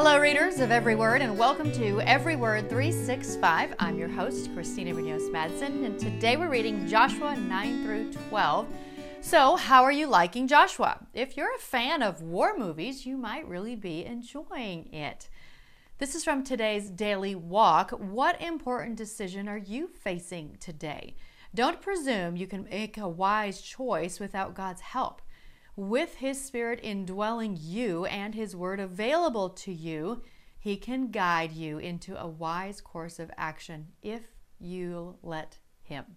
Hello, readers of Every Word, and welcome to Every Word 365. I'm your host, Christina Munoz Madsen, and today we're reading Joshua 9 through 12. So, how are you liking Joshua? If you're a fan of war movies, you might really be enjoying it. This is from today's daily walk. What important decision are you facing today? Don't presume you can make a wise choice without God's help. With His Spirit indwelling you and His Word available to you, He can guide you into a wise course of action if you'll let Him.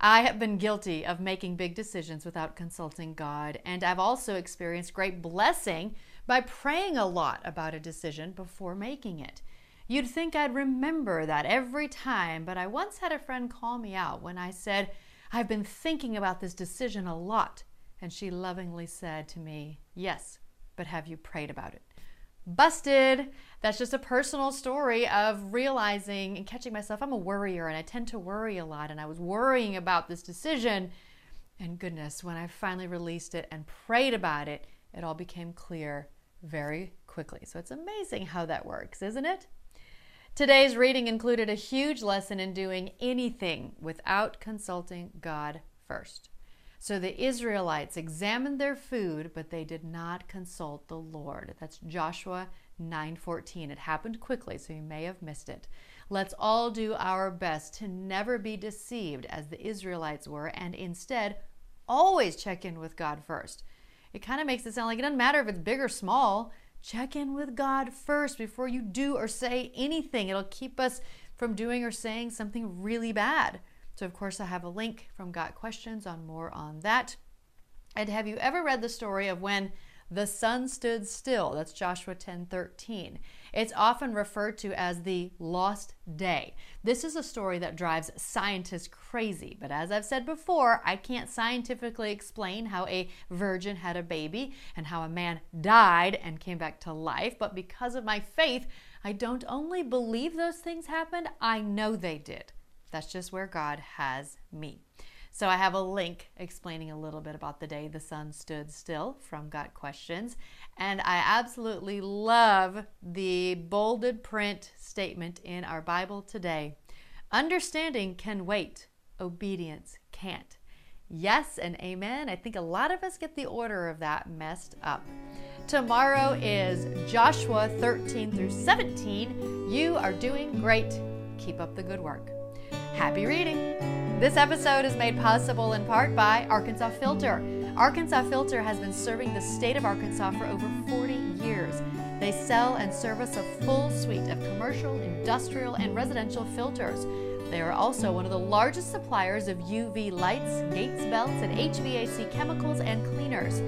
I have been guilty of making big decisions without consulting God, and I've also experienced great blessing by praying a lot about a decision before making it. You'd think I'd remember that every time, but I once had a friend call me out when I said, I've been thinking about this decision a lot. And she lovingly said to me, Yes, but have you prayed about it? Busted. That's just a personal story of realizing and catching myself. I'm a worrier and I tend to worry a lot. And I was worrying about this decision. And goodness, when I finally released it and prayed about it, it all became clear very quickly. So it's amazing how that works, isn't it? Today's reading included a huge lesson in doing anything without consulting God first. So the Israelites examined their food, but they did not consult the Lord. That's Joshua 9:14. It happened quickly, so you may have missed it. Let's all do our best to never be deceived as the Israelites were and instead always check in with God first. It kind of makes it sound like it doesn't matter if it's big or small. Check in with God first before you do or say anything. It'll keep us from doing or saying something really bad. So, of course, I have a link from Got Questions on more on that. And have you ever read the story of when the sun stood still? That's Joshua 10 13. It's often referred to as the lost day. This is a story that drives scientists crazy, but as I've said before, I can't scientifically explain how a virgin had a baby and how a man died and came back to life, but because of my faith, I don't only believe those things happened, I know they did. That's just where God has me. So I have a link explaining a little bit about the day the sun stood still from Got Questions. And I absolutely love the bolded print statement in our Bible today. Understanding can wait, obedience can't. Yes and amen. I think a lot of us get the order of that messed up. Tomorrow is Joshua 13 through 17. You are doing great. Keep up the good work. Happy reading! This episode is made possible in part by Arkansas Filter. Arkansas Filter has been serving the state of Arkansas for over 40 years. They sell and service a full suite of commercial, industrial, and residential filters. They are also one of the largest suppliers of UV lights, gates belts, and HVAC chemicals and cleaners.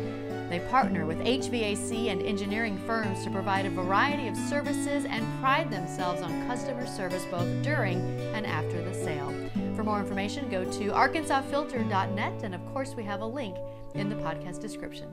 They partner with HVAC and engineering firms to provide a variety of services and pride themselves on customer service both during and after the sale. For more information, go to arkansasfilter.net, and of course, we have a link in the podcast description.